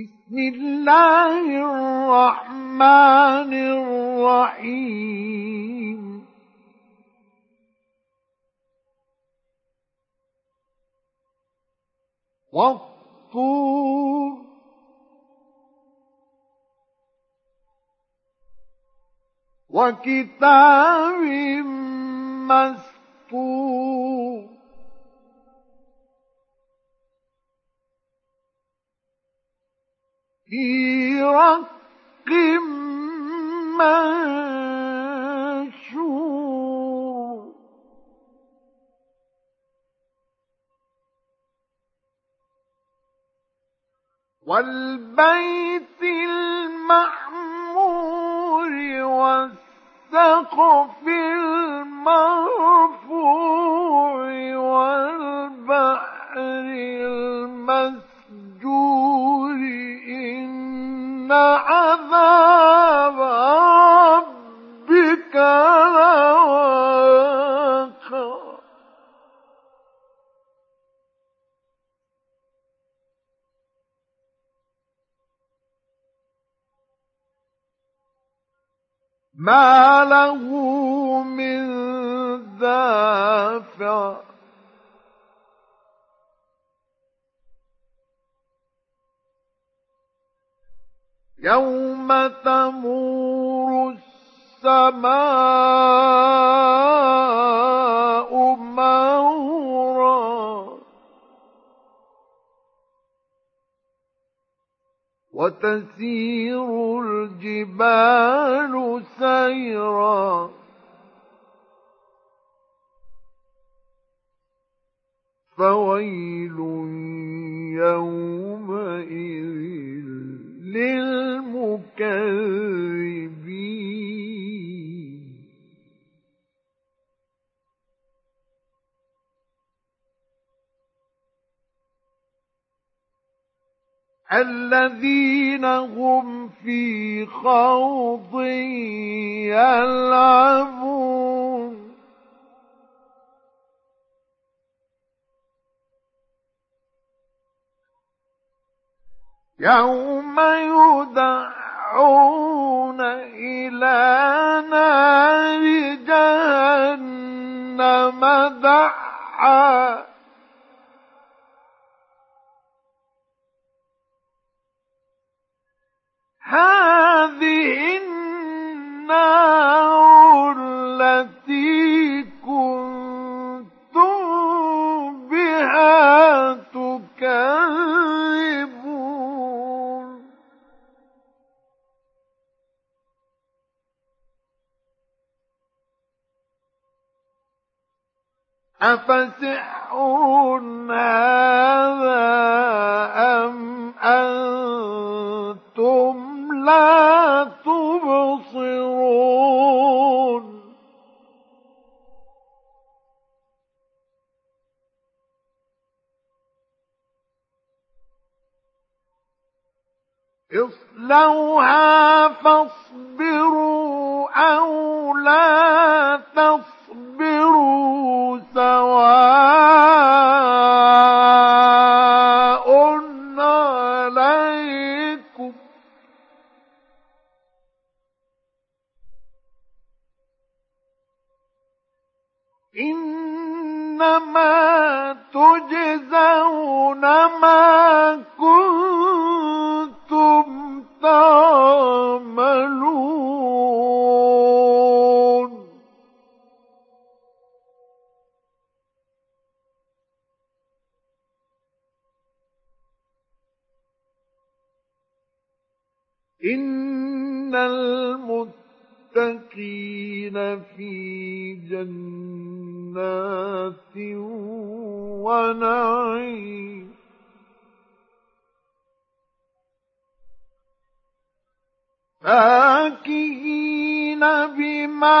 بسم الله الرحمن الرحيم. والطور. وكتاب مسطور. في رق منشور والبيت المعمور والسقف المرفوع والبحر المسجور عذاب ربك لواقع. ما له من دافع. يوم تمور السماء مورا وتسير الجبال سيرا فويل يومئذ للمكذبين الذين هم في خوض يلعبون. يوم يدعون إلى نار جهنم دعا. هذه النار أفسحر هذا أم أنتم لا تبصرون؟ اصلوها فاصبروا أو لا تصبروا في جنات ونعيم. فاكهين بما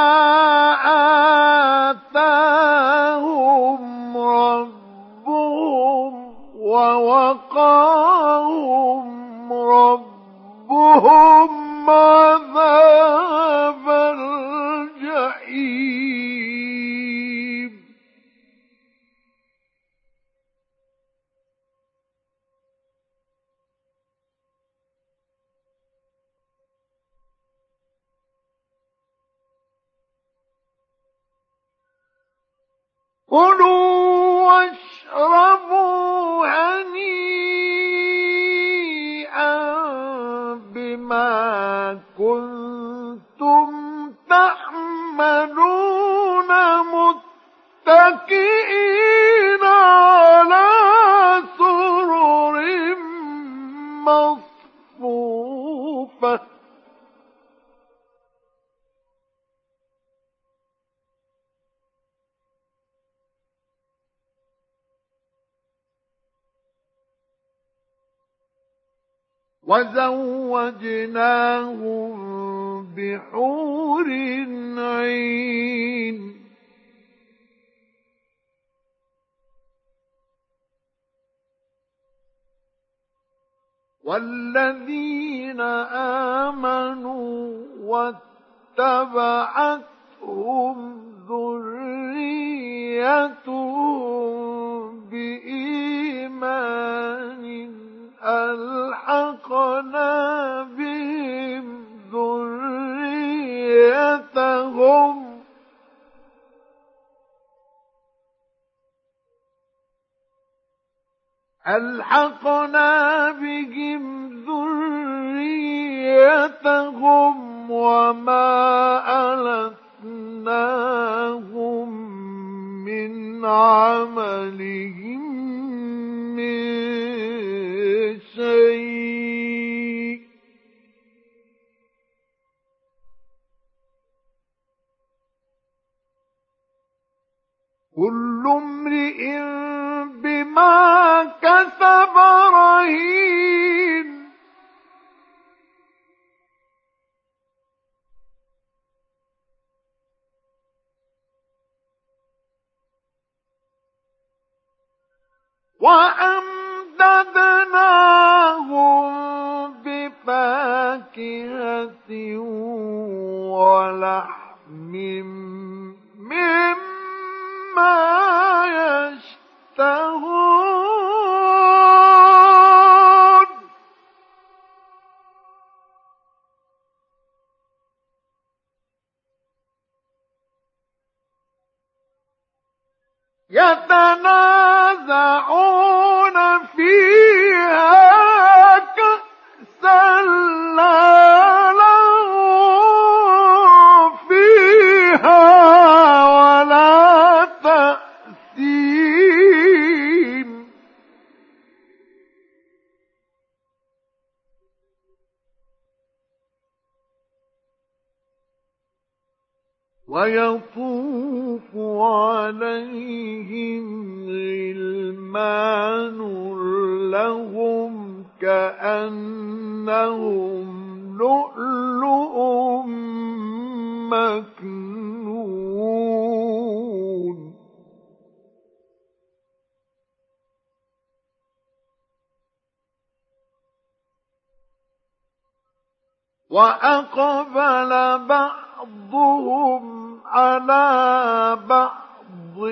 آتاهم ربهم ووقاهم ربهم بما وزوجناهم بحور عين. والذين آمنوا واتبعتهم ذريتهم بإيمان ألحقنا بهم ذريتهم. ألحقنا بهم ذريتهم وما ألتناهم من عملهم. شيء. كل امرئ بما كسب رهين. وأما بفاكهة ولحم مما يشتهون. يتنازعون ويطوف عليهم غلمان لهم كأنهم لؤلؤ مكنون وأقبل بعضهم على بعض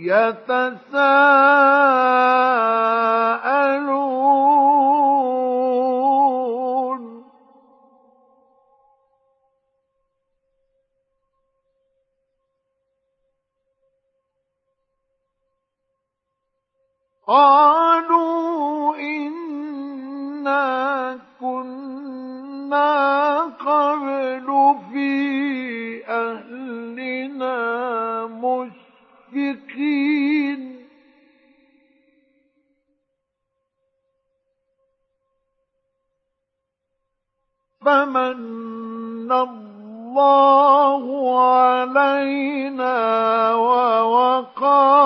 يتساءلون. قالوا فمن الله علينا ووقانا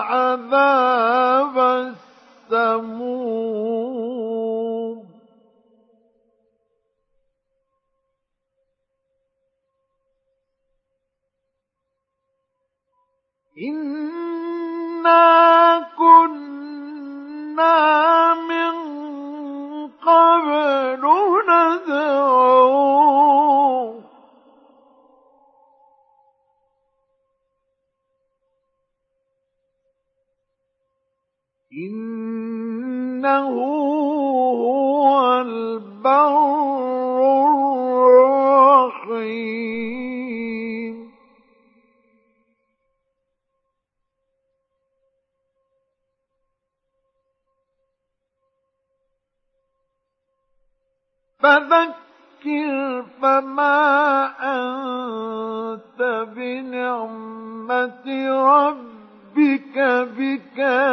عذاب السموم. إنا كنا من قبل إنه هو البر الرحيم. فذكر فما أنت بنعمة ربك بكافر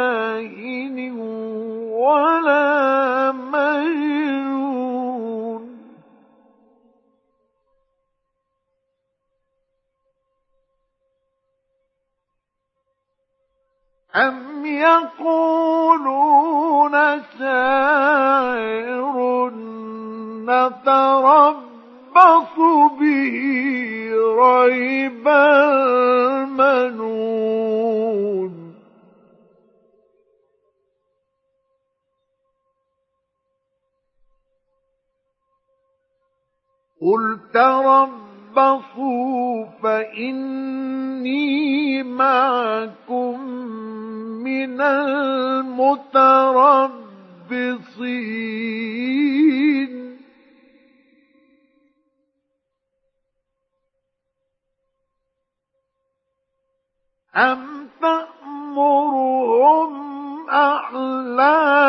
أم يقولون شاعر نتربص به ريب المنون قل تربصوا فإني معكم من المتربصين. أم تأمرهم أحلامهم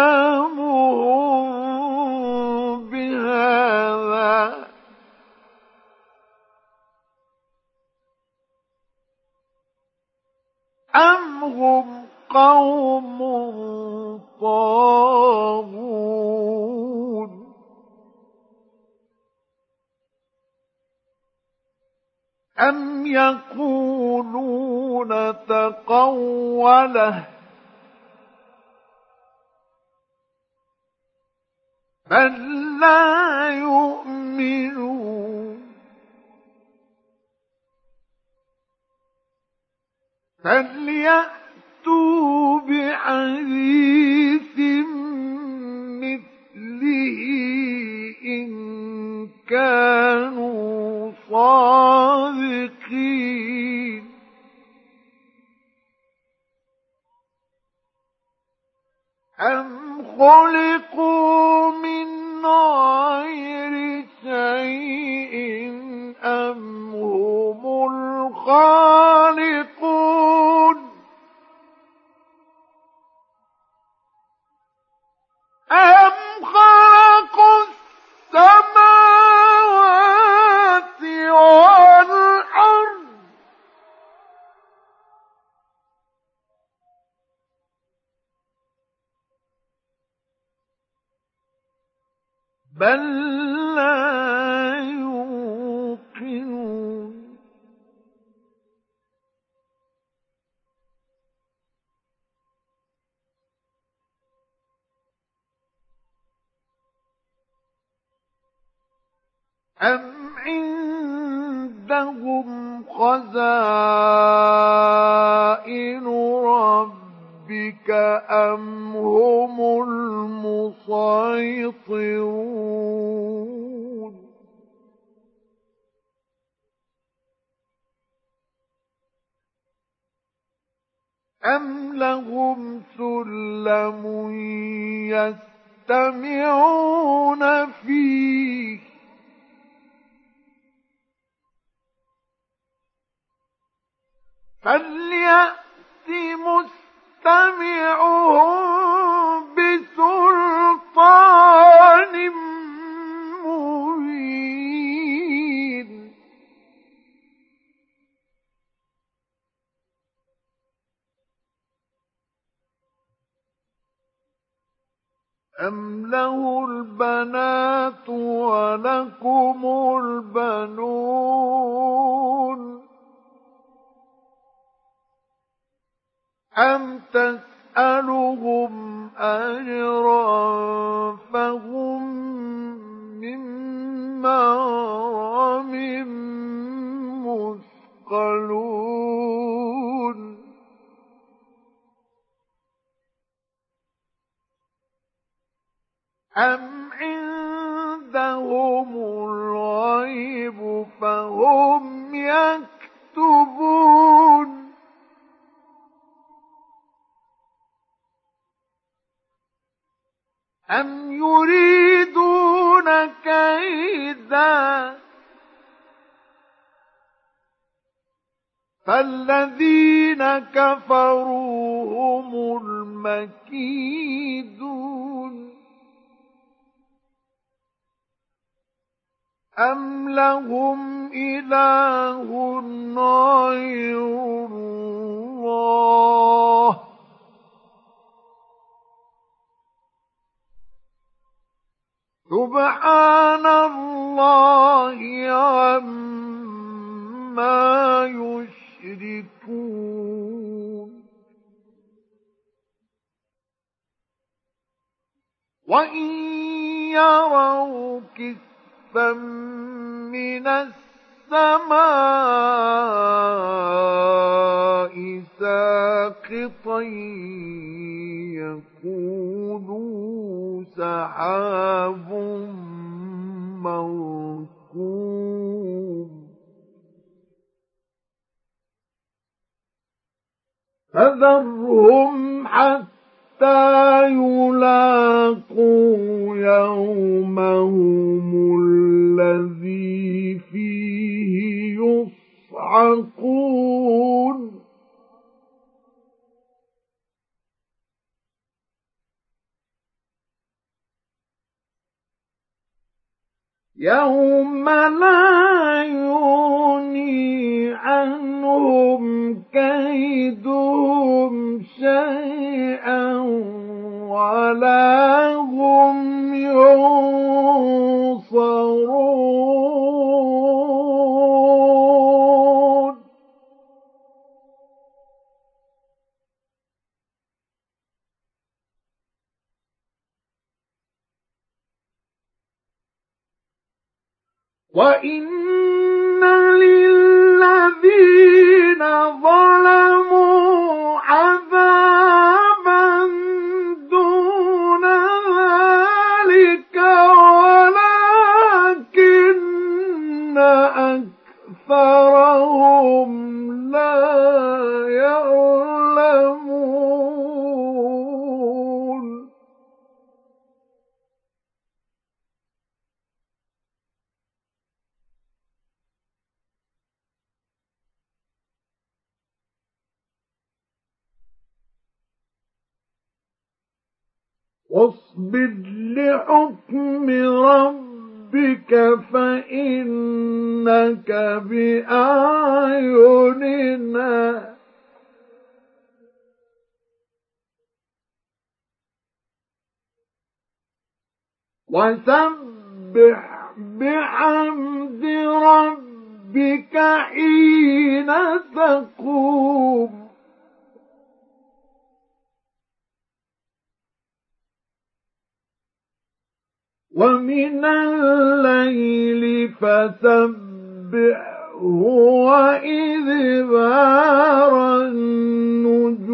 بهذا؟ أم هم قوم طاغون. أم يقولون تقوله. بل لا يؤمنون. فليأت فأتوا أم عندهم خزائن ربك أم هم المسيطرون أم لهم سلم يستمعون فيه فليأت مستمعهم فالذين كفروا هم المكيدون أم لهم إله غير الله سبحان الله عما يشركون وإن يروا كسفا من السماء ساقطا يقولوا سحاب مركوم. فذرهم حتى يلاقوا يومهم الذي فيه يصعقون. يوم لا يغني عنهم كيدهم شيئا ولا هم ينصرون. وإن للذين ظلموا واصبر لحكم ربك فإنك بأعيننا وسبح بحمد ربك حين تقوم. ومن الليل فسبحه وإذبار النجوم.